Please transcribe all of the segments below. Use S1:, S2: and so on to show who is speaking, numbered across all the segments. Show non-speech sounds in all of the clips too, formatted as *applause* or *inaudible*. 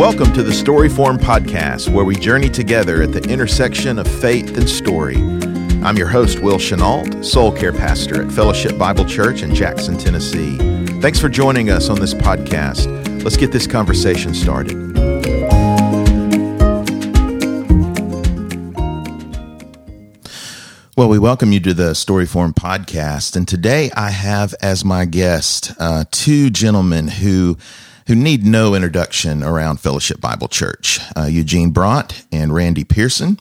S1: Welcome to the Storyform Podcast, where we journey together at the intersection of faith and story. I'm your host, Will Chenault, soul care pastor at Fellowship Bible Church in Jackson, Tennessee. Thanks for joining us on this podcast. Let's get this conversation started. Well, we welcome you to the Storyform podcast. And today I have as my guest uh, two gentlemen who who need no introduction around Fellowship Bible Church uh, Eugene Bront and Randy Pearson.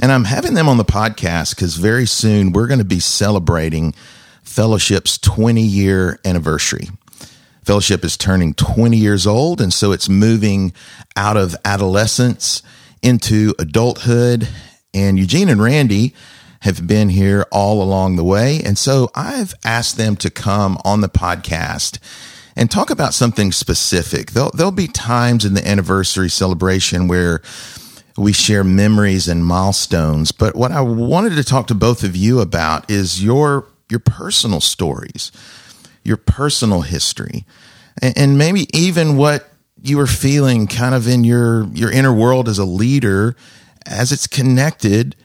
S1: And I'm having them on the podcast because very soon we're going to be celebrating Fellowship's 20 year anniversary. Fellowship is turning 20 years old, and so it's moving out of adolescence into adulthood. And Eugene and Randy have been here all along the way. And so I've asked them to come on the podcast and talk about something specific. There'll, there'll be times in the anniversary celebration where we share memories and milestones. But what I wanted to talk to both of you about is your, your personal stories, your personal history, and, and maybe even what you were feeling kind of in your, your inner world as a leader as it's connected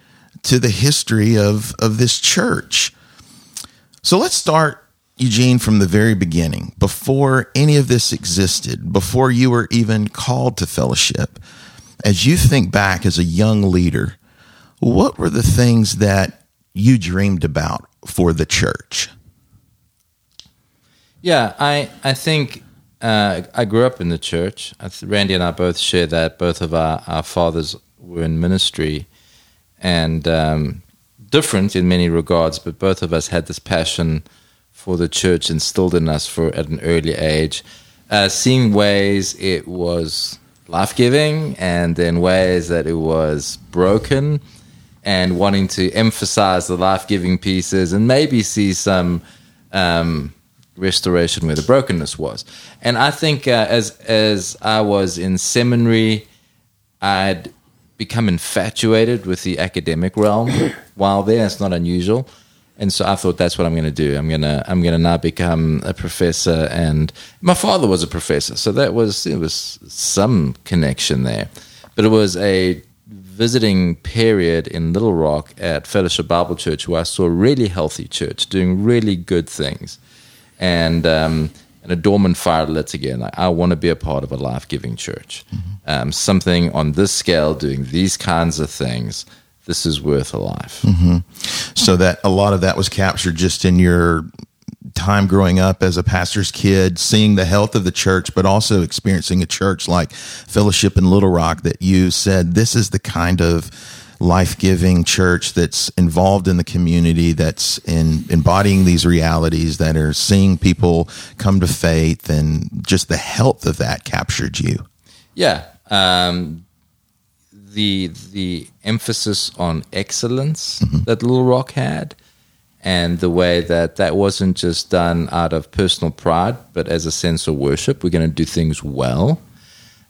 S1: to the history of, of this church. So let's start, Eugene, from the very beginning, before any of this existed, before you were even called to fellowship. As you think back as a young leader, what were the things that you dreamed about for the church?
S2: Yeah, I I think uh, I grew up in the church. Randy and I both share that. Both of our, our fathers were in ministry, and um, different in many regards, but both of us had this passion for the church instilled in us for at an early age, uh, seeing ways it was life giving, and then ways that it was broken, and wanting to emphasize the life giving pieces, and maybe see some. Um, restoration where the brokenness was and i think uh, as as i was in seminary i'd become infatuated with the academic realm *coughs* while there. It's not unusual. And so I thought that's what I'm going to do. I'm going to I'm going to now become a professor. And my father was a professor, so that was it was some connection there. But it was a visiting period in Little Rock at Fellowship Bible Church where I saw a really healthy church doing really good things, and um, and a dormant fire lit again. Like, I want to be a part of a life giving church. Mm-hmm. Um, something on this scale, doing these kinds of things. This is worth a life.
S1: Mm-hmm. So that a lot of that was captured just in your time growing up as a pastor's kid, seeing the health of the church, but also experiencing a church like Fellowship in Little Rock that you said this is the kind of life giving church that's involved in the community, that's in embodying these realities, that are seeing people come to faith, and just the health of that captured you.
S2: Yeah. Um, the the emphasis on excellence mm-hmm. that Little Rock had, and the way that that wasn't just done out of personal pride, but as a sense of worship. We're going to do things well.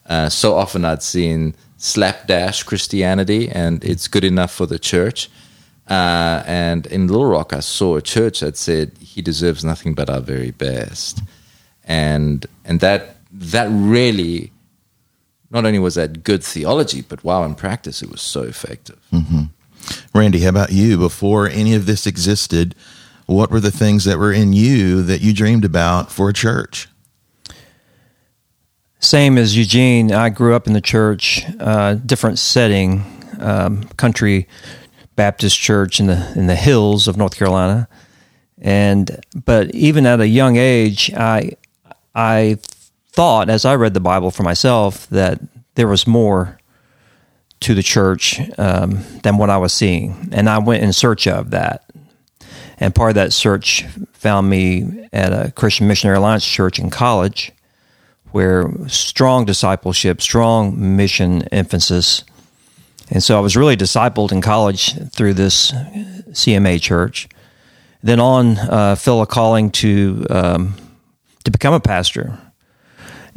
S2: Uh, so often I'd seen slapdash Christianity, and it's good enough for the church. Uh, and in Little Rock, I saw a church that said he deserves nothing but our very best, and and that that really not only was that good theology, but while in practice, it was so effective.
S1: Mm-hmm. Randy, how about you? Before any of this existed, what were the things that were in you that you dreamed about for a church?
S3: Same as Eugene, I grew up in the church, uh, different setting, um, country Baptist church in the in the hills of North Carolina, and but even at a young age, I I thought as I read the Bible for myself that there was more to the church um, than what I was seeing, and I went in search of that. And part of that search found me at a Christian Missionary Alliance church in college where strong discipleship, strong mission emphasis. And so I was really discipled in college through this CMA church. Then on, uh, a calling to um, to become a pastor.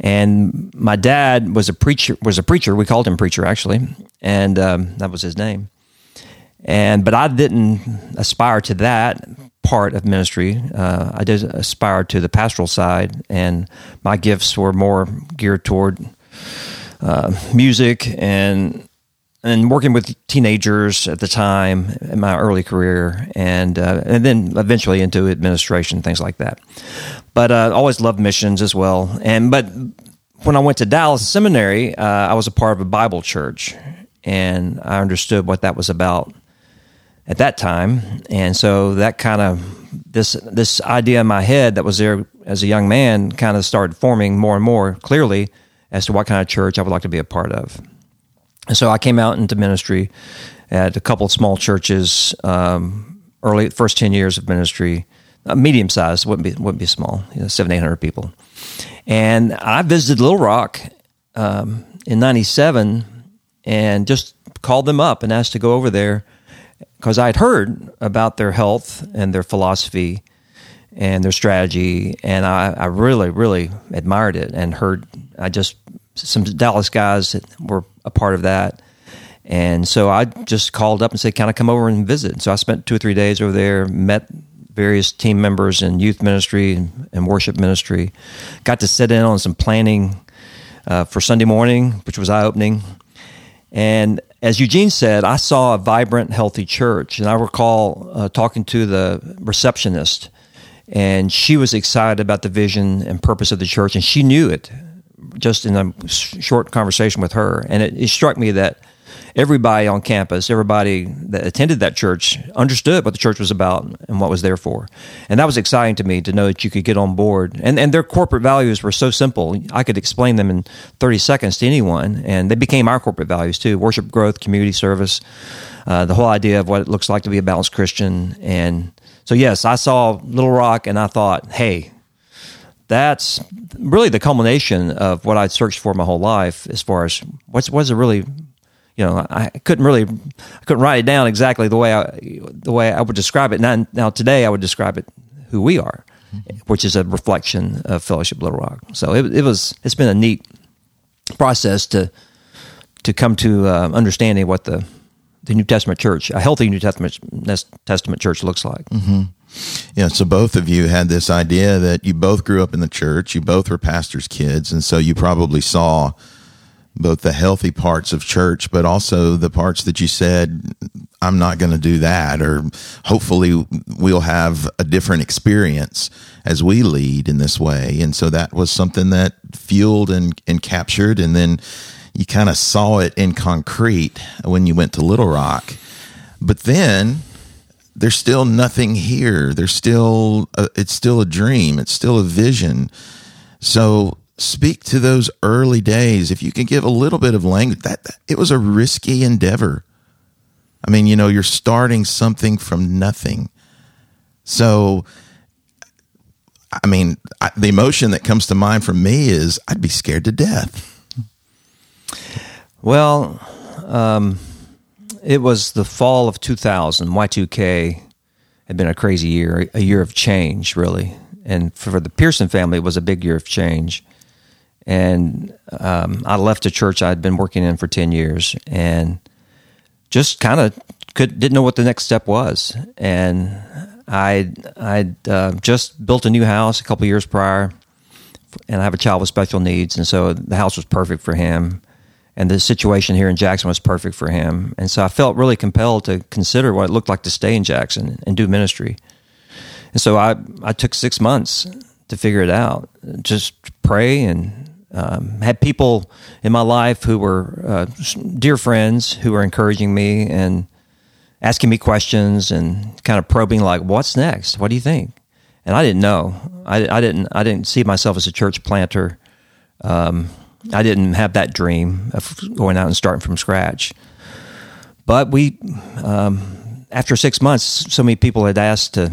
S3: And my dad was a preacher. Was a preacher. We called him preacher actually, and um, that was his name. And but I didn't aspire to that part of ministry. Uh, I did aspire to the pastoral side, and my gifts were more geared toward uh, music and and working with teenagers at the time in my early career, and uh, and then eventually into administration, things like that. But uh, always loved missions as well. And but when I went to Dallas Seminary, uh, I was a part of a Bible church, and I understood what that was about at that time. And so that kind of this this idea in my head that was there as a young man kind of started forming more and more clearly as to what kind of church I would like to be a part of. And so I came out into ministry at a couple of small churches, um, early first ten years of ministry, uh, medium sized, wouldn't be wouldn't be small, you know, seven eight hundred people. And I visited Little Rock um, in '97 and just called them up and asked to go over there because I had heard about their health and their philosophy and their strategy, and I, I really, really admired it and heard. I just some Dallas guys that were a part of that. And so I just called up and said, Can I come over and visit? So I spent two or three days over there, met various team members in youth ministry and, worship ministry. Got to sit in on some planning uh, for Sunday morning, which was eye opening. And as Eugene said, I saw a vibrant, healthy church. And I recall uh, talking to the receptionist, and she was excited about the vision and purpose of the church, and she knew it just in a short conversation with her. And it, it struck me that everybody on campus, everybody that attended that church, understood what the church was about and what was there for. And that was exciting to me to know that you could get on board. And, and their corporate values were so simple. I could explain them in 30 seconds to anyone. And they became our corporate values too worship, growth, community service, uh, the whole idea of what it looks like to be a balanced Christian. And so, yes, I saw Little Rock and I thought, hey, that's really the culmination of what I'd searched for my whole life as far as what's what's a really you know, I couldn't really, I couldn't write it down exactly the way I, the way I would describe it. Now, now today I would describe it who we are, mm-hmm. which is a reflection of Fellowship Little Rock. So it, it was, it's been a neat process to, to come to uh, understanding what the, the New Testament church, a healthy New Testament Testament church looks like.
S1: Mm-hmm. Yeah, so both of you had this idea that you both grew up in the church, you both were pastors' kids, and so you probably saw both the healthy parts of church, but also the parts that you said, I'm not going to do that, or hopefully we'll have a different experience as we lead in this way. And so that was something that fueled and, and captured. And then you kind of saw it in concrete when you went to Little Rock. But then there's still nothing here. There's still, a, it's still a dream. It's still a vision. So speak to those early days. If you can give a little bit of language, that, that it was a risky endeavor. I mean, you know, you're starting something from nothing. So, I mean, I, the emotion that comes to mind for me is I'd be scared to death.
S3: Well, um, it was the fall of 2000. Y2K had been a crazy year, a year of change, really. And for the Pearson family, it was a big year of change and um, I left a church I'd been working in for ten years, and just kind of could didn't know what the next step was. And I I uh, just built a new house a couple years prior, and I have a child with special needs, and so the house was perfect for him, and the situation here in Jackson was perfect for him, and so I felt really compelled to consider what it looked like to stay in Jackson and do ministry. And so I I took six months to figure it out, just pray and um, had people in my life who were uh, dear friends who were encouraging me and asking me questions and kind of probing like what's next? What do you think? And i didn't know. I, I didn't i didn't see myself as a church planter. Um, i didn't have that dream of going out and starting from scratch. But we um, after six months so many people had asked to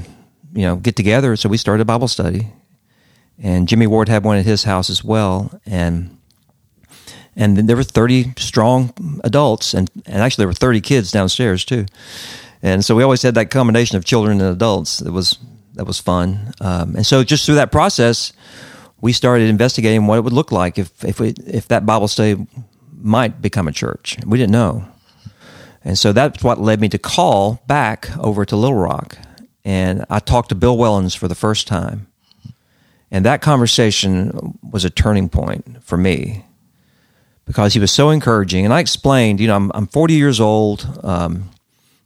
S3: you know get together so we started a bible study and Jimmy Ward had one at his house as well, and and there were thirty strong adults, and and actually there were thirty kids downstairs too, and so we always had that combination of children and adults. That was that was fun, um, and so just through that process, we started investigating what it would look like if if we if that Bible study might become a church. We didn't know, and so that's what led me to call back over to Little Rock, and I talked to Bill Wellons for the first time and that conversation was a turning point for me because he was so encouraging. And I explained, you know, I'm, I'm 40 years old. Um,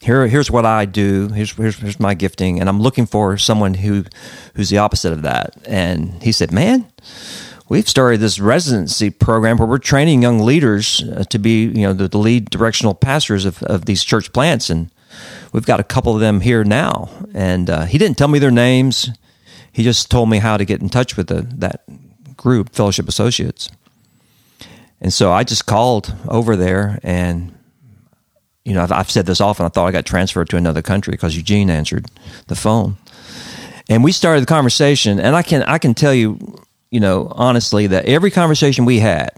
S3: here, here's what I do. Here's, here's, here's my gifting, and I'm looking for someone who, who's the opposite of that. And he said, "Man, we've started this residency program where we're training young leaders uh, to be, you know, the, the lead directional pastors of, of these church plants, and we've got a couple of them here now." And uh, he didn't tell me their names. He just told me how to get in touch with the, that group, Fellowship Associates. And so I just called over there and you know, I've, I've, said this often. I thought I got transferred to another country because Eugene answered the phone, and we started the conversation. And I can I can tell you, you know, honestly, that every conversation we had,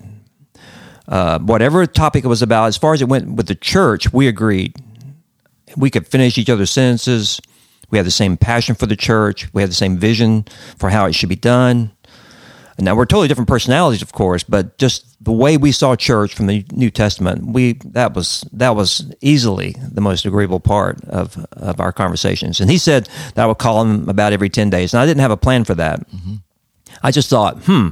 S3: uh, whatever topic it was about, as far as it went with the church, we agreed. We could finish each other's sentences. We had the same passion for the church. We had the same vision for how it should be done. Now we're totally different personalities, of course, but just the way we saw church from the New Testament, we that was that was easily the most agreeable part of of our conversations. And he said that I would call him about every ten days, and I didn't have a plan for that. Mm-hmm. I just thought, hmm,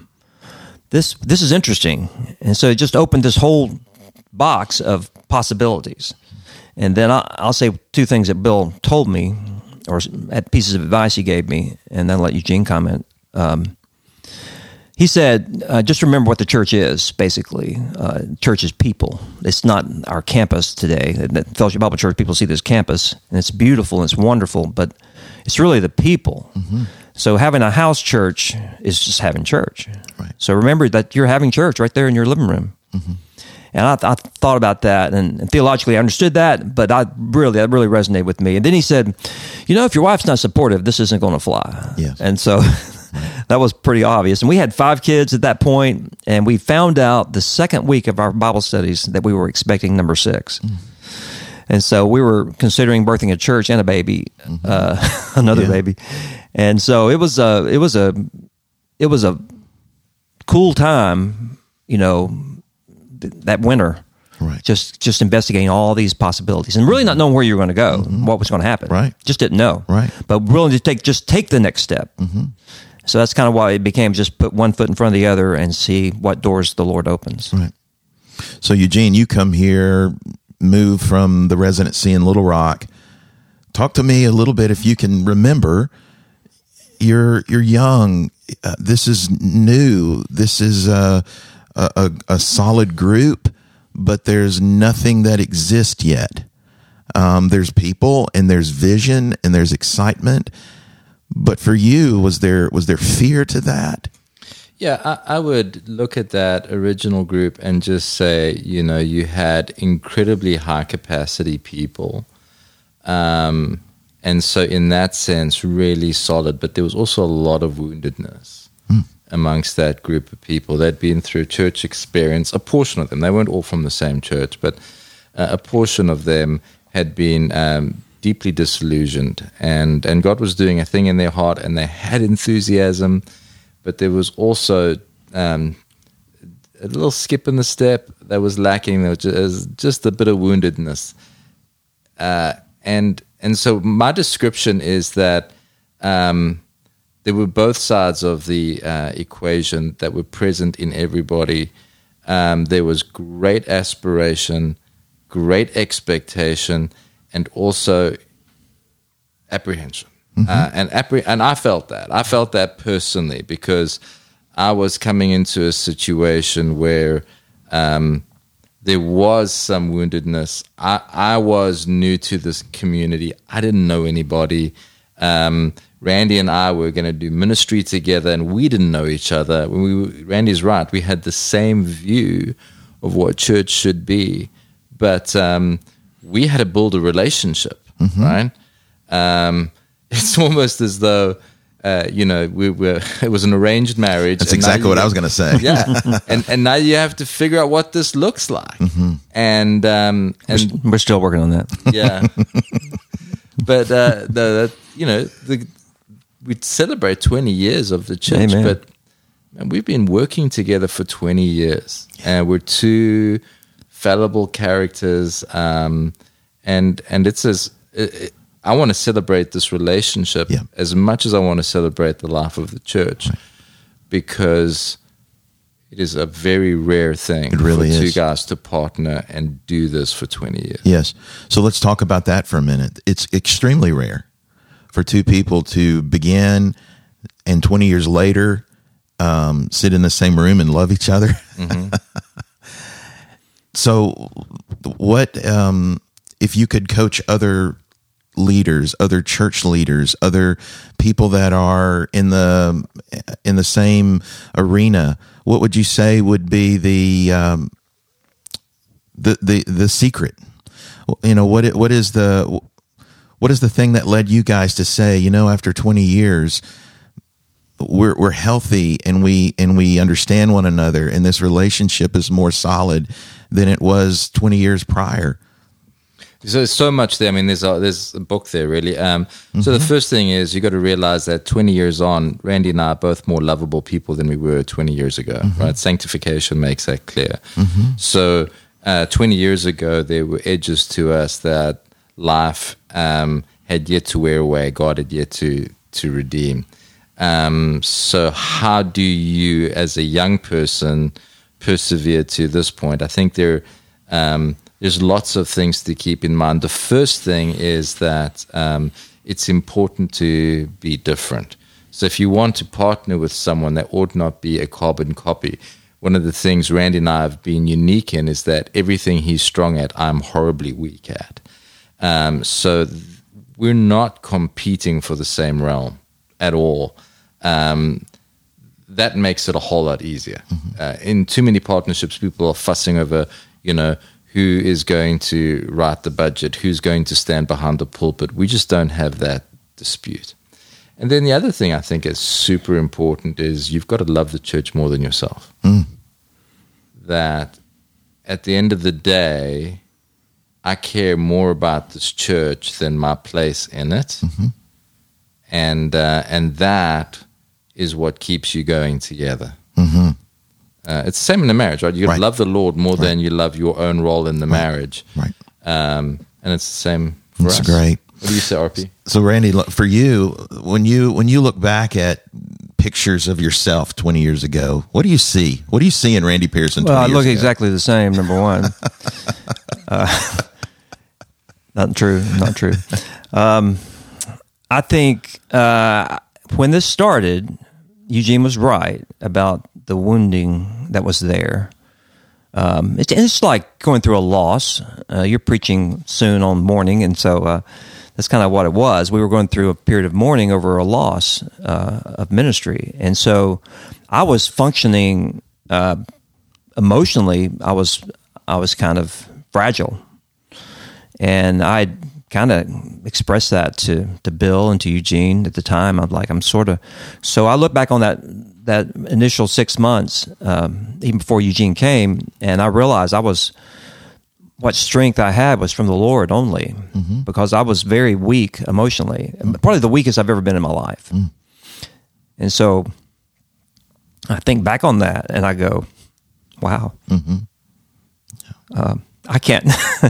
S3: this this is interesting, and so it just opened this whole box of possibilities. And then I, will say two things that Bill told me, or at pieces of advice he gave me, and then I'll let Eugene comment. Um, he said, uh, just remember what the church is, basically. Uh, church is people. It's not our campus today. The Fellowship Bible Church, people see this campus, and it's beautiful and it's wonderful, but it's really the people. Mm-hmm. So having a house church is just having church. Right. So remember that you're having church right there in your living room. Mm-hmm. And I, I, thought about that, and, and, theologically I understood that, but I really that really resonated with me. And then he said, "You know, if your wife's not supportive, this isn't going to fly."
S1: Yes.
S3: And so *laughs* that was pretty obvious. And we had five kids at that point, and we found out the second week of our Bible studies that we were expecting number 6 mm. And so we were considering birthing a church and a baby, mm-hmm. uh, *laughs* another yeah. baby. And so it was a it was a it was a cool time, you know, that winter.
S1: Right.
S3: Just just investigating all these possibilities and really not knowing where you were going to go, mm-hmm. what was going to happen.
S1: Right.
S3: Just didn't know.
S1: Right.
S3: But willing to take just take the next step. Mm-hmm. So that's kind of why it became just put one foot in front of the other and see what doors the Lord opens.
S1: Right. So Eugene, you come here, move from the residency in Little Rock. Talk to me a little bit if you can remember. You're you're young. Uh, this is new. This is a, a a solid group, but there's nothing that exists yet. Um, there's people and there's vision and there's excitement but for you, was there was there fear to that?
S2: Yeah, I, I, would look at that original group and just say, you know, you had incredibly high capacity people. Um, and so, in that sense, really solid. But there was also a lot of woundedness. Amongst that group of people. They'd been through church experience, a portion of them, they weren't all from the same church, but uh, a portion of them had been um, deeply disillusioned, and and God was doing a thing in their heart, and they had enthusiasm, but there was also um, a little skip in the step that was lacking. There was just, just a bit of woundedness, uh, and and so my description is that. Um, there were both sides of the uh, equation that were present in everybody. Um, there was great aspiration, great expectation, and also apprehension. Mm-hmm. Uh, and appre- and I felt that. I felt that personally because I was coming into a situation where um, there was some woundedness. I, I was new to this community. I didn't know anybody. Um, Randy and I were going to do ministry together, and we didn't know each other. When we, Randy's right. We had the same view of what church should be, but um, we had to build a relationship, mm-hmm. right? Um, *laughs* it's almost as though uh, you know we were *laughs* it was an arranged marriage.
S1: That's exactly what I was going to say. *laughs*
S2: Yeah, and and now you have to figure out what this looks like, mm-hmm. and um, and
S3: we're, we're, still working on that.
S2: Yeah, but uh, the, the you know the we celebrate twenty years of the church, Amen. but man, we've been working together for twenty years, and we're two fallible characters, um, and and it's as it, I want to celebrate this relationship
S1: yeah.
S2: as much as I want to celebrate the life of the church, right. because it is a very rare thing
S1: It really
S2: for two
S1: is.
S2: guys to partner and do this for 20 years.
S1: Yes. So let's talk about that for a minute. It's extremely rare for two people to begin and 20 years later um, sit in the same room and love each other. *laughs* so, what um, if you could coach other leaders, other church leaders, other people that are in the in the same arena? What would you say would be the um, the the the secret? You know what? it- What is the what is the thing that led you guys to say, you know, after twenty years, we're we're healthy and we and we understand one another, and this relationship is more solid than it was twenty years prior.
S2: So there's so much there. I mean, there's a, there's a book there, really. Um, So the first thing is you got to realize that 20 years on, Randy and I are both more lovable people than we were 20 years ago. Right? Sanctification makes that clear. So uh, 20 years ago, there were edges to us that life um, had yet to wear away. God had yet to to redeem. Um, so how do you, as a young person, persevere to this point? I think there. Um, there's lots of things to keep in mind. The first thing is that um, it's important to be different. So if you want to partner with someone that ought not be a carbon copy, one of the things Randy and I have been unique in is that everything he's strong at, I'm horribly weak at. Um, so th- we're not competing for the same realm at all. Um, that makes it a whole lot easier. Uh, in too many partnerships, people are fussing over, you know, who is going to write the budget, who's going to stand behind the pulpit. We just don't have that dispute. And then the other thing I think is super important is you've got to love the church more than yourself. That at the end of the day, I care more about this church than my place in it, and uh, and that is what keeps you going together. Uh, it's the same in a marriage, right? You
S1: Right.
S2: love the Lord more than you love your own role in the marriage,
S1: Right.
S2: um, and it's the same for
S1: That's
S2: us.
S1: great.
S2: What do you say, RP?
S1: So, Randy, look, for you, when you when you look back at pictures of yourself twenty years ago, what do you see? What do you see in Randy Pearson? 20
S3: Well, I
S1: years
S3: look
S1: ago?
S3: exactly the same. Number one, *laughs* uh, not true. Not true. *laughs* Um, I think uh, when this started, Eugene was right about the wounding that was there. Um, it's, it's like going through a loss. Uh, you're preaching soon on mourning, and so uh, that's kind of what it was. We were going through a period of mourning over a loss uh, of ministry, and so I was functioning uh, emotionally. I was I was kind of fragile, and I kind of expressed that to to Bill and to Eugene at the time. I'm like I'm sort of so I look back on that that initial six months, um, even before Eugene came, and I realized I was what strength I had was from the Lord only, because I was very weak emotionally, probably the weakest I've ever been in my life. And so I think back on that, and I go, "Wow, um, I can't." *laughs*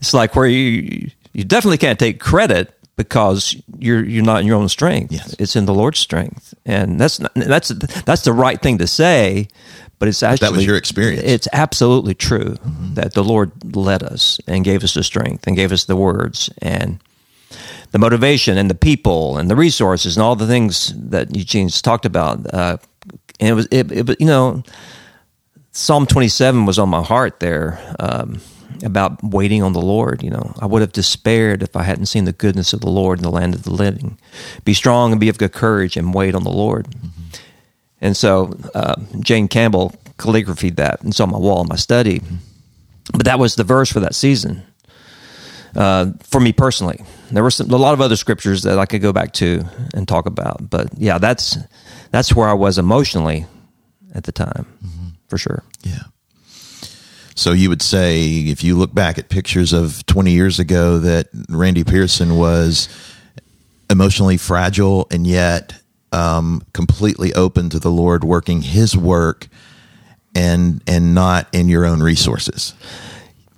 S3: it's like where you you definitely can't take credit because you're you're not in your own strength.
S1: Yes.
S3: It's in the Lord's strength, and that's not, that's that's the right thing to say. But it's actually that
S1: was your experience.
S3: It's absolutely true that the Lord led us and gave us the strength and gave us the words and the motivation and the people and the resources and all the things that Eugene's talked about. Uh, and it was it, it you know Psalm twenty seven was on my heart there um, about waiting on the Lord. You know, I would have despaired if I hadn't seen the goodness of the Lord in the land of the living. Be strong and be of good courage and wait on the Lord. And so uh, Jane Campbell calligraphied that. And it's on my wall in my study. But that was the verse for that season uh, for me personally. There were some, a lot of other scriptures that I could go back to and talk about. But yeah, that's that's where I was emotionally at the time, for sure.
S1: Yeah. So you would say, if you look back at pictures of 20 years ago, that Randy Pearson was emotionally fragile and yet um, completely open to the Lord working His work, and and not in your own resources.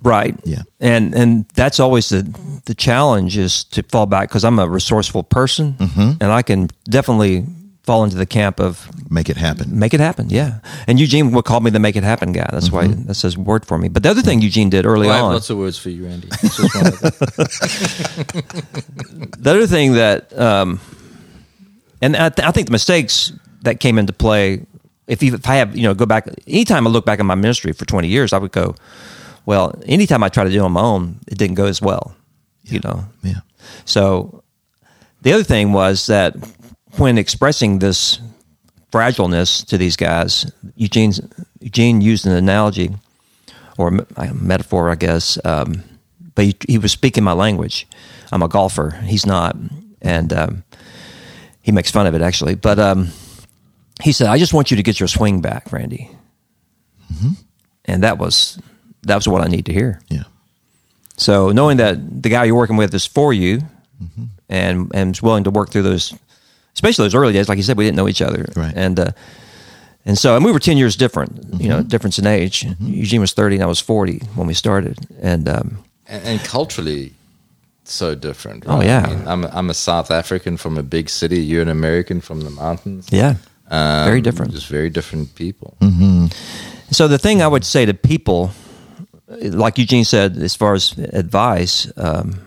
S3: Right.
S1: Yeah.
S3: And and that's always the the challenge is to fall back because I'm a resourceful person and I can definitely fall into the camp of
S1: Make it happen.
S3: make it happen. Yeah, and Eugene would call me the make it happen guy. That's why that's his word for me. But the other thing Eugene did early
S2: Well, I have
S3: on,
S2: lots of words for you, Randy. It's just one of them. *laughs*
S3: the other thing that, um, and I, th- I think the mistakes that came into play, if, you, if I have, you know, go back, anytime I look back at my ministry for 20 years, I would go, well, anytime I try to do it on my own, it didn't go as well, you know?
S1: Yeah.
S3: So the other thing was that when expressing this fragileness to these guys, Eugene's, Eugene used an analogy or a metaphor, I guess. Um, but he, he was speaking my language. I'm a golfer. He's not, and um, he makes fun of it actually. But um, he said, "I just want you to get your swing back, Randy." And that was that was what I need to hear.
S1: Yeah.
S3: So knowing that the guy you're working with is for you, and and is willing to work through those, especially those early days, like you said, we didn't know each other,
S1: Right.
S3: And uh, and so and we were ten years different, you know, difference in age. Eugene was thirty, and I was forty when we started, and um,
S2: and, and culturally so different.
S3: Oh, yeah.
S2: I mean, I'm a, I'm a South African from a big city. You're an American from the mountains.
S3: yeah,
S2: Um,
S3: Very different.
S2: Just very different people.
S3: So the thing I would say to people, like Eugene said, as far as advice, um,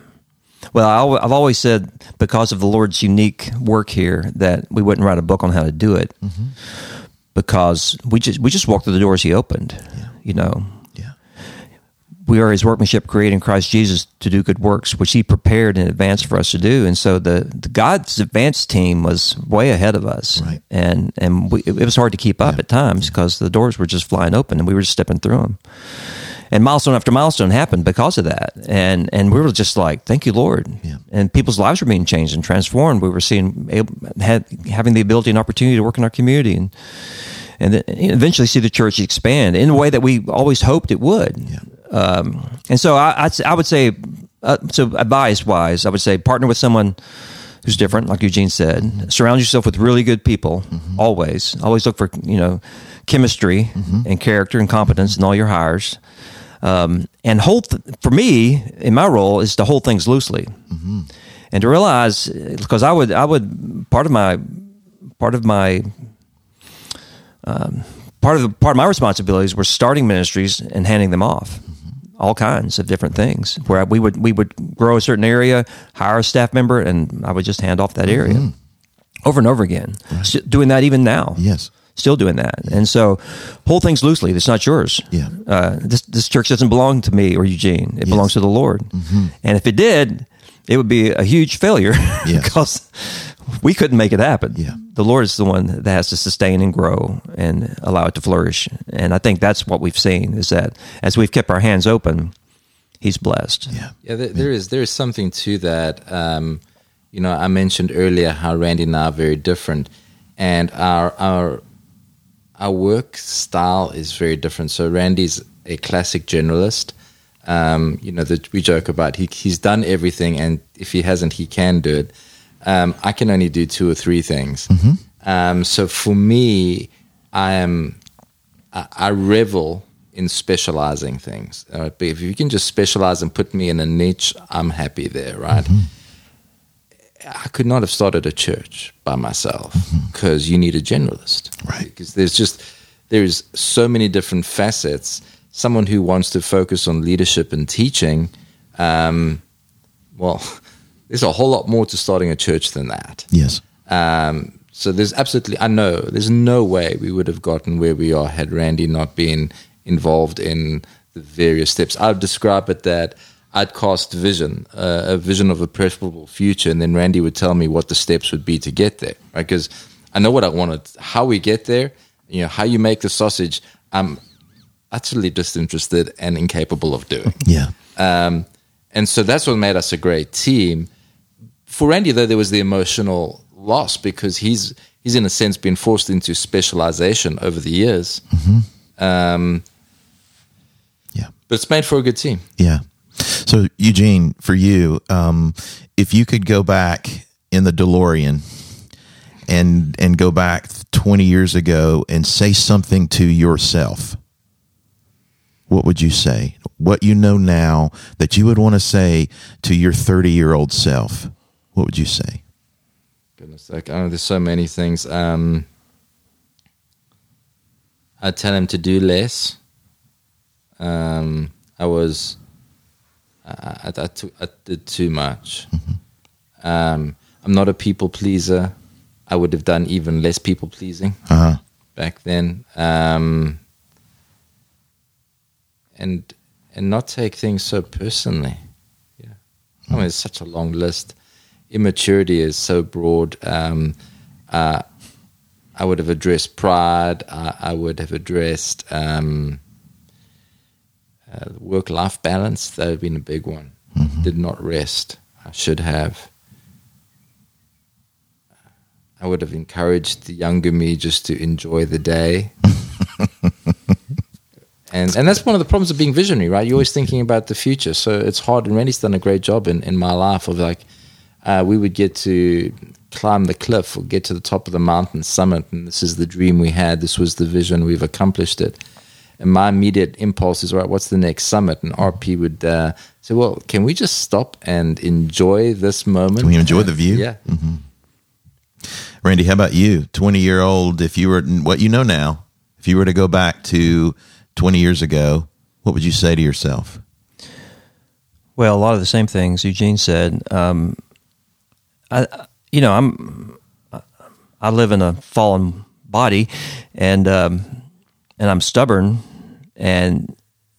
S3: well, I've always said because of the Lord's unique work here that we wouldn't write a book on how to do it mm-hmm. because we just we just walked through the doors He opened. You know,
S1: Yeah.
S3: we are His workmanship, created in Christ Jesus to do good works, which He prepared in advance for us to do. And so the, the God's advance team was way ahead of us,
S1: Right.
S3: and and we, it was hard to keep up at times because the doors were just flying open, and we were just stepping through them. And milestone after milestone happened because of that, and and we were just like, "Thank you, Lord!"
S1: Yeah.
S3: And people's lives were being changed and transformed. We were seeing able, had, having the ability and opportunity to work in our community, and and then eventually see the church expand in a way that we always hoped it would. Um, and so I, I'd, say- I would say, uh, so advice wise, I would say partner with someone who's different, like Eugene said. Surround yourself with really good people. Always, always look for you know chemistry and character and competence in all your hires. Um, and hold th- for me in my role is to hold things loosely. And to realize because I would I would part of my part of my um, part of the, part of my responsibilities were starting ministries and handing them off. All kinds of different things where we would we would grow a certain area hire a staff member and I would just hand off that area over and over again. S- doing that even now.
S1: Yes.
S3: Still doing that and so hold things loosely it's not yours
S1: Yeah.
S3: uh, this this church doesn't belong to me or Eugene it belongs to the Lord and if it did it would be a huge failure *laughs*
S1: Yes.
S3: because we couldn't make it happen
S1: Yeah.
S3: the Lord is the one that has to sustain and grow and allow it to flourish. And I think that's what we've seen is that as we've kept our hands open, He's blessed.
S1: Yeah.
S2: Yeah, there, there is there is something to that. Um, you know, I mentioned earlier how Randy and I are very different, and our our our work style is very different. So Randy's a classic generalist. Um, you know, that we joke about. He he's done everything, and if he hasn't, he can do it. Um, I can only do two or three things. Um, so for me, I am I, I revel in specializing things. Right? But if you can just specialize and put me in a niche, I'm happy there, right? I could not have started a church by myself because you need a generalist,
S1: Right.
S2: Because there's just there's so many different facets. Someone who wants to focus on leadership and teaching, um, well, *laughs* there's a whole lot more to starting a church than that.
S1: Yes.
S2: Um, so there's absolutely, I know, there's no way we would have gotten where we are had Randy not been involved in the various steps. I'd describe it that I'd cast vision, uh, a vision of a preferable future, and then Randy would tell me what the steps would be to get there, right? Because I know what I wanted. How we get there, you know, how you make the sausage, I'm utterly disinterested and incapable of doing.
S1: Yeah.
S2: Um, and so that's what made us a great team. For Randy, though, there was the emotional loss because he's he's in a sense been forced into specialization over the years. Um,
S1: Yeah.
S2: but it's made for a good team.
S1: Yeah. So Eugene, for you, um, if you could go back in the DeLorean and and go back 20 years ago and say something to yourself, what would you say? What you know now that you would want to say to your 30 year old self, what would you say?
S2: goodness, like oh, there's so many things. Um, I tell him to do less. Um, I was, I, I, I, took, I did too much. Um, I'm not a people pleaser. I would have done even less people pleasing
S1: Uh-huh.
S2: back then. Um, and and not take things so personally. Yeah, I mean, it's such a long list. Immaturity is so broad. Um, uh, I would have addressed pride. I, I would have addressed um, uh, work-life balance. That would have been a big one. Did not rest. I should have. I would have encouraged the younger me just to enjoy the day. *laughs* and and that's one of the problems of being visionary, right? You're always thinking about the future. So it's hard. And Randy's done a great job in, in my life of like, uh, we would get to climb the cliff or get to the top of the mountain summit. And this is the dream we had. This was the vision. We've accomplished it. And my immediate impulse is, right, what's the next summit? And RP would uh, say, well, can we just stop and enjoy this moment?
S1: Can we enjoy the view?
S2: Yeah.
S1: Randy, how about you? 20 year old, if you were what you know now, if you were to go back to 20 years ago, what would you say to yourself?
S3: Well, a lot of the same things Eugene said. Um, I, you know, I'm, I live in a fallen body, and um, and I'm stubborn, and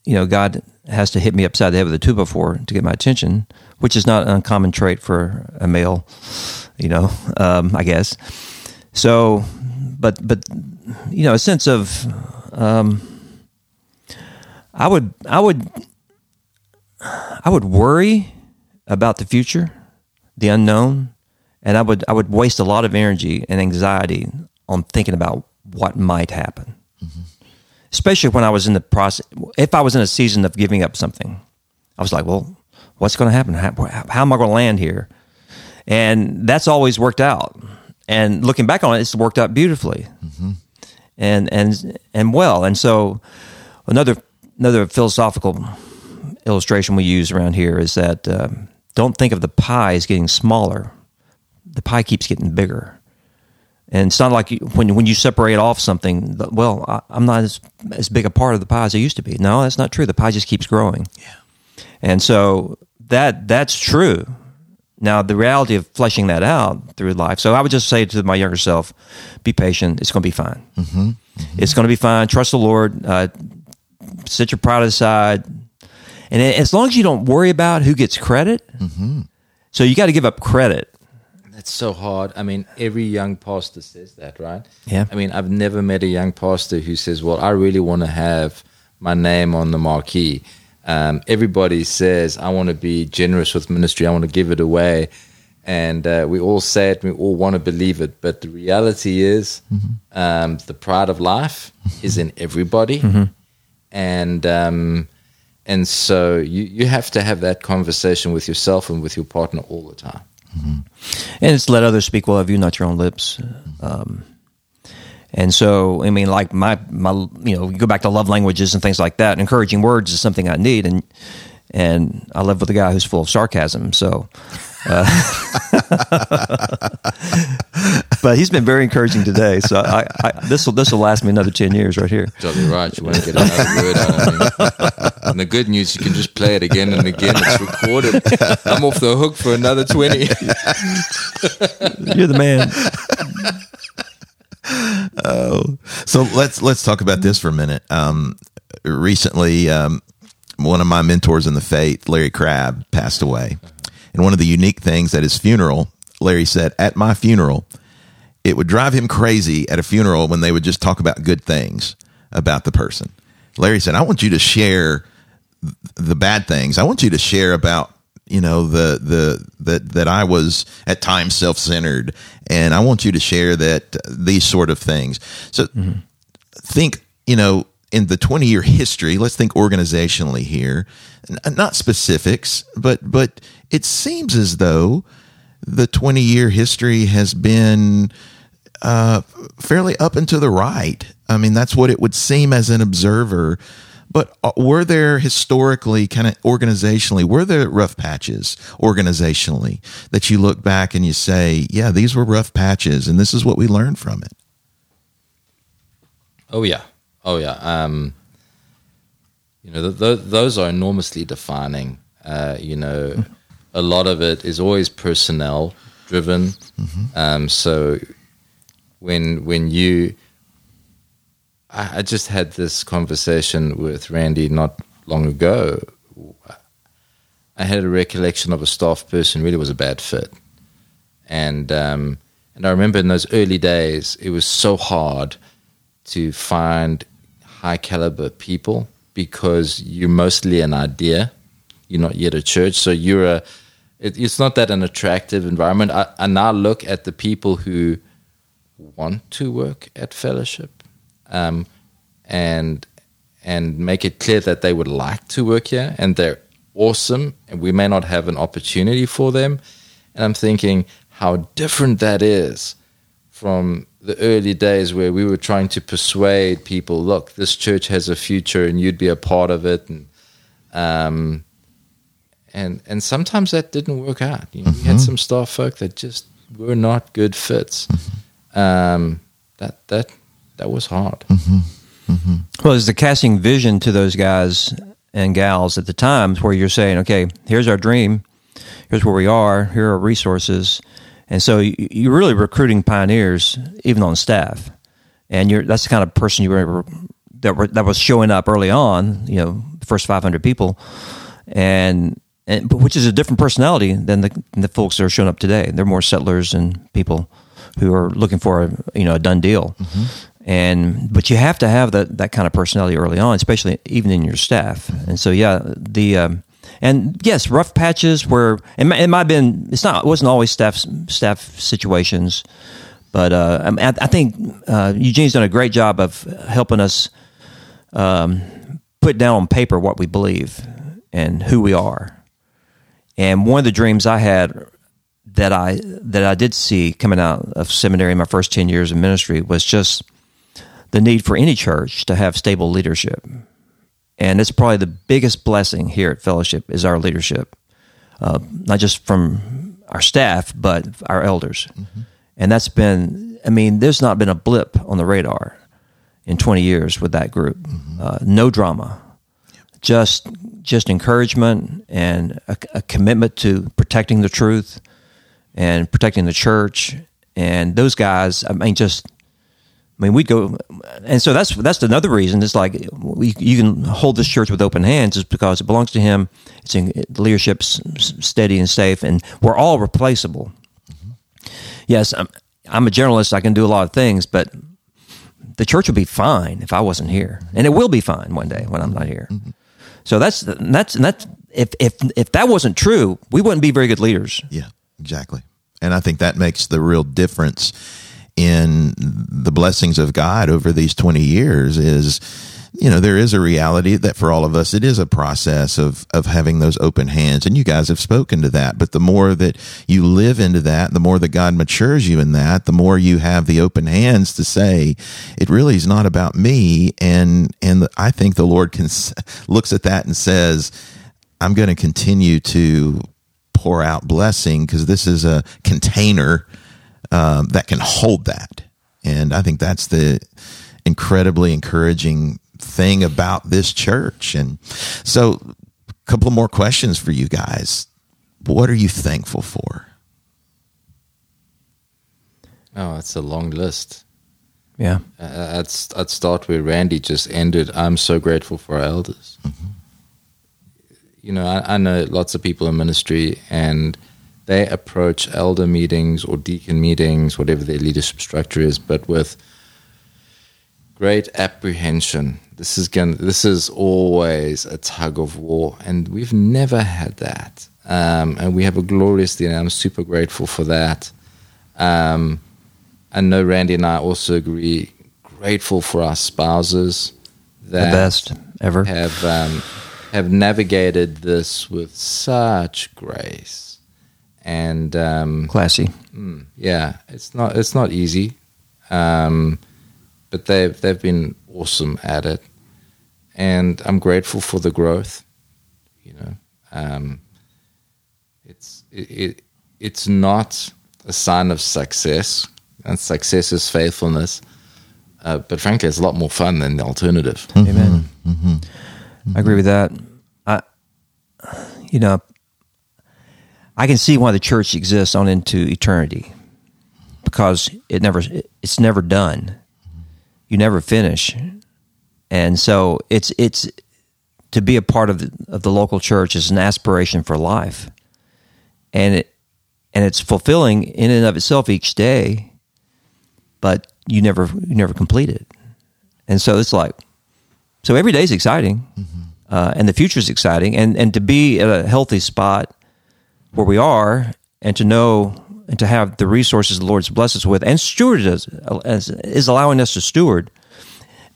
S3: you know, God has to hit me upside the head with a two before to get my attention, which is not an uncommon trait for a male, you know, um, I guess. So, but but you know, a sense of, um, I would I would I would worry about the future, the unknown, and I would I would waste a lot of energy and anxiety on thinking about what might happen. Especially when I was in the process, if I was in a season of giving up something, I was like, "Well, what's going to happen? How, how am I going to land here?" And that's always worked out. And looking back on it, it's worked out beautifully, and and and well. And so, another another philosophical illustration we use around here is that um, don't think of the pie as getting smaller. The pie keeps getting bigger. And it's not like you, when when you separate off something. Well, I, I'm not as as big a part of the pie as I used to be. No, that's not true. The pie just keeps growing. Yeah. And so that that's true. Now the reality of fleshing that out through life. So I would just say to my younger self, be patient. It's going to be fine. Mm-hmm. It's going to be fine. Trust the Lord. Uh, set your pride aside. And as long as you don't worry about who gets credit, so you got to give up credit.
S2: That's so hard. I mean, every young pastor says that, right?
S3: Yeah.
S2: I mean, I've never met a young pastor who says, "Well, I really want to have my name on the marquee." Um, everybody says, "I want to be generous with ministry. I want to give it away," and uh, we all say it. We all want to believe it, but the reality is, um, the pride of life is in everybody, and um, and so you you have to have that conversation with yourself and with your partner all the time.
S3: And it's let others speak well of you, not your own lips. Um, and so, I mean, like my my, you know, you go back to love languages and things like that. Encouraging words is something I need, and and I live with a guy who's full of sarcasm. So, uh, *laughs* *laughs* but he's been very encouraging today. So I, I this will this will last me another ten years right here.
S2: Jolly right, you want to get another word out of me. And the good news, you can just play it again and again. It's recorded. I'm off the hook for another 20. *laughs*
S3: You're the man.
S1: Oh, so let's let's talk about this for a minute. Um, recently, um, one of my mentors in the faith, Larry Crabb, passed away, and one of the unique things at his funeral, Larry said, "At my funeral, it would drive him crazy at a funeral when they would just talk about good things about the person." Larry said, "I want you to share the bad things. I want you to share about." You know the the that that I was at times self centered, and I want you to share that uh, these sort of things. So think, you know, in the 20 year history, let's think organizationally here, N- not specifics, but, but it seems as though the 20 year history has been, uh, fairly up and to the right. I mean, that's what it would seem as an observer. But uh, were there historically, kind of organizationally, were there rough patches organizationally that you look back and you say, yeah, these were rough patches and this is what we learned from it?
S2: Oh, yeah. Oh, yeah. Um, you know, th- th- those are enormously defining. Uh, you know, a lot of it is always personnel driven. Mm-hmm. Um, so when when you I, I just had this conversation with Randy not long ago. I had a recollection of a staff person really was a bad fit, and um, and I remember in those early days it was so hard to find high caliber people because you're mostly an idea, you're not yet a church, so you're a. It, it's not that an attractive environment. I, I now look at the people who want to work at fellowship um, and and make it clear that they would like to work here and they're awesome and we may not have an opportunity for them and i'm thinking how different that is from the early days where we were trying to persuade people look this church has a future and you'd be a part of it and um, and and sometimes that didn't work out you know, mm-hmm. we had mm-hmm. some staff folk that just were not good fits mm-hmm. um, that that that was hard. Mm-hmm.
S3: Mm-hmm. Well, it's the casting vision to those guys and gals at the times where you're saying, okay, here's our dream, here's where we are, here are resources, and so you're really recruiting pioneers even on staff, and you're that's the kind of person you were that were, that was showing up early on, you know, the first 500 people, and and which is a different personality than the than the folks that are showing up today. They're more settlers and people who are looking for a you know a done deal. Mm-hmm and but you have to have that that kind of personality early on, especially even in your staff. And so, yeah, the um, and yes, rough patches where it, might, it might have been. It's not. It wasn't always staff staff situations, but uh, I, I, think uh, Eugene's done a great job of helping us um, put down on paper what we believe and who we are. And one of the dreams I had that I that I did see coming out of seminary in my first ten years of ministry was just the need for any church to have stable leadership. And it's probably the biggest blessing here at Fellowship is our leadership, uh, not just from our staff, but our elders. Mm-hmm. And that's been, I mean, there's not been a blip on the radar in 20 years with that group. Mm-hmm. Uh, no drama, just just encouragement and a, a commitment to protecting the truth and protecting the church. And those guys, I mean, just I mean, we'd go, and so that's that's another reason. It's like we, you can hold this church with open hands, is because it belongs to Him. It's in, the leadership's steady and safe, and we're all replaceable. Mm-hmm. Yes, I'm, I'm a journalist. I can do a lot of things, but the church would be fine if I wasn't here, and it will be fine one day when I'm not here. Mm-hmm. So that's that's that's if if if that wasn't true, we wouldn't be very good leaders.
S1: Yeah, exactly. And I think that makes the real difference in the blessings of God over these 20 years is you know there is a reality that for all of us it is a process of of having those open hands. And you guys have spoken to that. But the more that you live into that the more that God matures you in that the more you have the open hands to say it really is not about me. And and I think the Lord can looks at that and says I'm going to continue to pour out blessing because this is a container um, that can hold that. And I think that's the incredibly encouraging thing about this church. And so, a couple more questions for you guys. What are you thankful for?
S2: Oh, it's a long list.
S3: Yeah.
S2: Uh, I'd, I'd start where Randy just ended. I'm so grateful for our elders. Mm-hmm. You know, I, I know lots of people in ministry, and they approach elder meetings or deacon meetings, whatever their leadership structure is, but with great apprehension. This is going this is always a tug of war, and we've never had that. Um, and we have a glorious leader. I'm super grateful for that. Um, I know Randy and I also agree. Grateful for our spouses
S3: that the best ever
S2: have um, have navigated this with such grace and um,
S3: classy.
S2: Mm, yeah, it's not it's not easy, um, but they've they've been awesome at it, and I'm grateful for the growth. You know, um, it's it, it it's not a sign of success, and success is faithfulness. Uh, but frankly, it's a lot more fun than the alternative.
S3: Amen. I agree with that. I, you know, I can see why the church exists on into eternity because it never it's never done. You never finish, and so it's it's to be a part of the, of the local church is an aspiration for life, and it and it's fulfilling in and of itself each day, but you never you never complete it, and so it's like so every day is exciting, uh, and the future is exciting, and and to be at a healthy spot where we are, and to know to have the resources the Lord's blessed us with, and steward us as is allowing us to steward.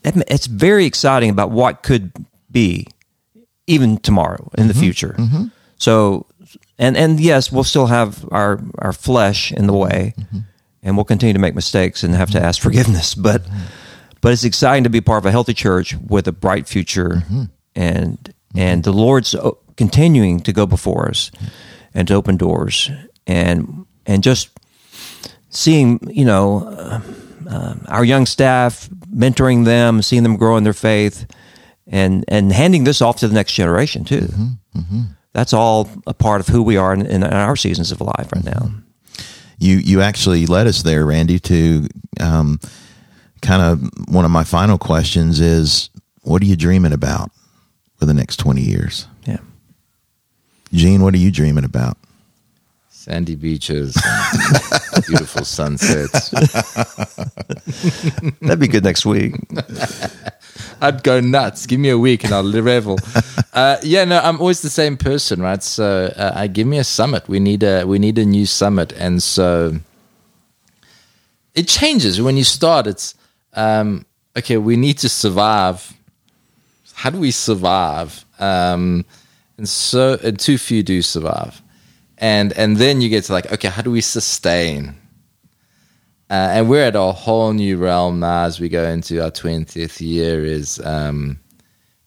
S3: It's very exciting about what could be, even tomorrow in the mm-hmm. future. Mm-hmm. So, and and yes, we'll still have our our flesh in the way, mm-hmm. and we'll continue to make mistakes and have to ask forgiveness. *laughs* But but it's exciting to be part of a healthy church with a bright future, and and the Lord's continuing to go before us and to open doors, and and just seeing you know uh, um, our young staff, mentoring them, seeing them grow in their faith, and and handing this off to the next generation too. That's all a part of who we are in, in our seasons of life right now.
S1: You you actually led us there, Randy, to um, kind of one of my final questions is what are you dreaming about for the next 20 years?
S3: Yeah.
S1: Gene, what are you dreaming about?
S2: Sandy beaches, *laughs* beautiful sunsets. *laughs*
S3: That'd be good next week.
S2: I'd go nuts. Give me a week and I'll revel. Uh, yeah, no, I'm always the same person, right? So, uh, I give me a summit. We need a we need a new summit, and so it changes when you start. It's um, okay. We need to survive. How do we survive? Um, and so, and too few do survive, and and then you get to like, okay, how do we sustain? Uh, and we're at a whole new realm now as we go into our 20th year is um,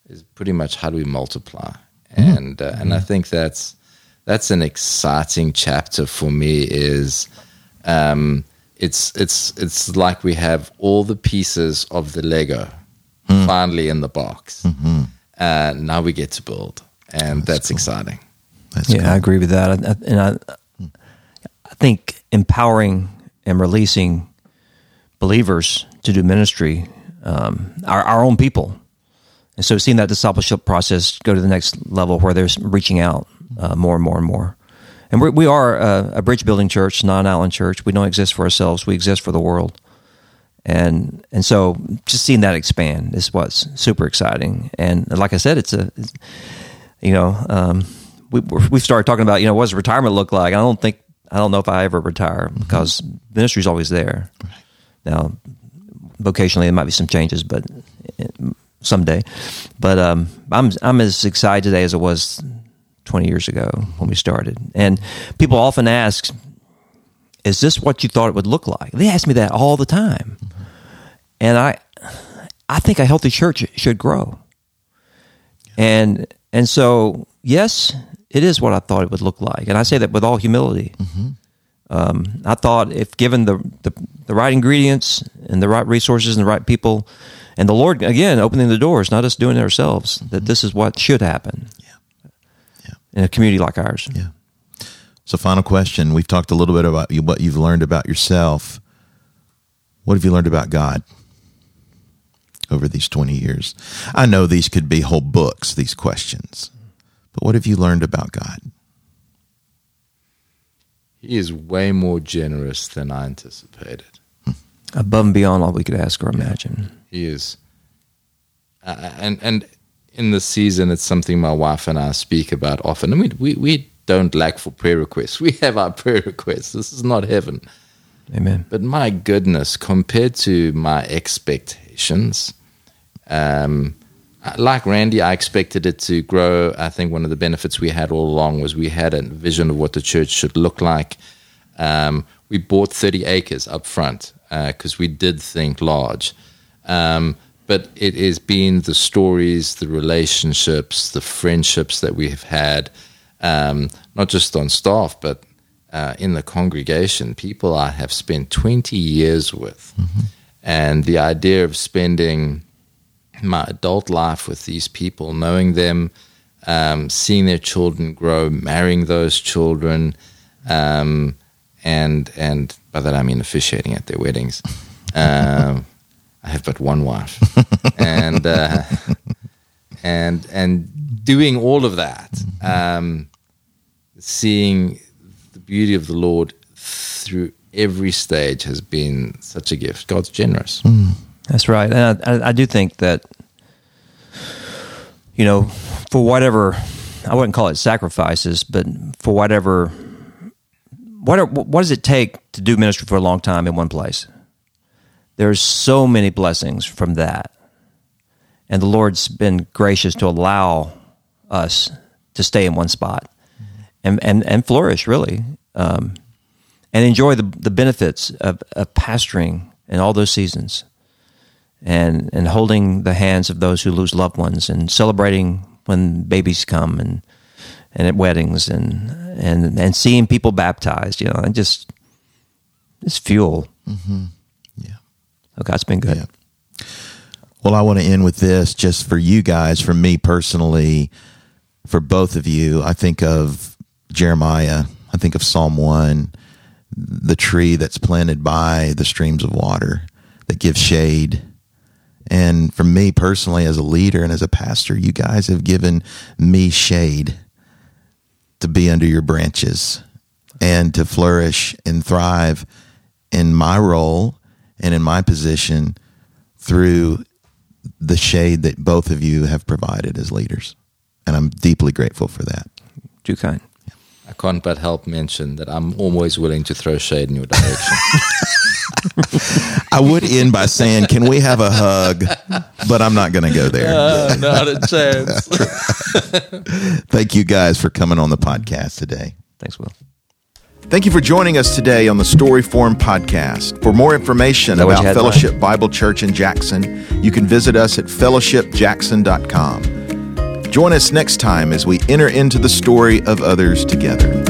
S2: is pretty much how do we multiply? And uh, and I think that's that's an exciting chapter for me is um, it's it's it's like we have all the pieces of the Lego finally in the box. Uh, now we get to build. And that's, exciting
S1: That's
S3: yeah, I agree with that. I- I- And I, I think empowering and releasing believers to do ministry, um, our, our own people. And so seeing that discipleship process go to the next level where they're reaching out uh, more and more and more. And we're, we are a, a bridge building church, not an island church. We don't exist for ourselves. We exist for the world. And and so just seeing that expand is what's super exciting. And like I said, it's a, you know, um, we we started talking about you know what does retirement look like. I don't think I don't know if I ever retire because ministry's always there. Now, vocationally, there might be some changes, but uh, someday. But um, I'm I'm as excited today as I was 20 years ago when we started. And people often ask, "Is this what you thought it would look like?" They ask me that all the time, and I I think a healthy church should grow. And and so yes, it is what I thought it would look like, and I say that with all humility. Um, I thought if given the, the the right ingredients and the right resources and the right people, and the Lord again opening the doors, not us doing it ourselves, that this is what should happen.
S1: Yeah. Yeah.
S3: In a community like ours.
S1: Yeah. So, final question. We've talked a little bit about you, what you've learned about yourself. What have you learned about God over these 20 years? I know these could be whole books, these questions, but what have you learned about God?
S2: he is way more generous than I anticipated
S3: Above and beyond all we could ask or imagine.
S2: He is, uh, and and in the season, it's something my wife and I speak about often. And we we we don't lack for prayer requests. *laughs* We have our prayer requests. This is not heaven,
S3: Amen.
S2: but my goodness, compared to my expectations, um, like Randy, I expected it to grow. I think one of the benefits we had all along was we had a vision of what the church should look like. Um, we bought 30 acres up front because we did think large. Um, but it has been the stories, the relationships, the friendships that we have had, um, not just on staff, but uh, in the congregation, people I have spent 20 years with. Mm-hmm. And the idea of spending my adult life with these people, knowing them, um, seeing their children grow, marrying those children, um, and and by that I mean officiating at their weddings. Um, *laughs* I have but one wife, and uh, and and doing all of that, um, seeing the beauty of the Lord through every stage has been such a gift. God's generous. Mm,
S3: that's right, and I, I do think that you know, for whatever I wouldn't call it sacrifices, but for whatever what are, what does it take to do ministry for a long time in one place? There's so many blessings from that. And the Lord's been gracious to allow us to stay in one spot and, and, and flourish, really, um, and enjoy the, the benefits of, of pastoring in all those seasons and, and holding the hands of those who lose loved ones and celebrating when babies come and, and at weddings and, and, and seeing people baptized, you know, and just, it's fuel. Mm-hmm. Yeah. Oh, God's been good. Yeah.
S1: Well, I want to end with this just for you guys, for me personally, for both of you. I think of Jeremiah, I think of Psalm 1, the tree that's planted by the streams of water that gives shade. And for me personally, as a leader and as a pastor, you guys have given me shade to be under your branches and to flourish and thrive in my role and in my position through the shade that both of you have provided as leaders. And I'm deeply grateful for that.
S3: Too kind.
S2: I can't but help mention that I'm always willing to throw shade in your direction. *laughs*
S1: I would end by saying, "Can we have a hug?" But I'm not going to go there.
S2: Uh, not a chance. *laughs*
S1: Thank you guys for coming on the podcast today.
S3: Thanks, Will.
S1: Thank you for joining us today on the Storyform podcast. For more information about Fellowship Bible Church in Jackson, you can visit us at fellowshipjackson.com. Join us next time as we enter into the story of others together.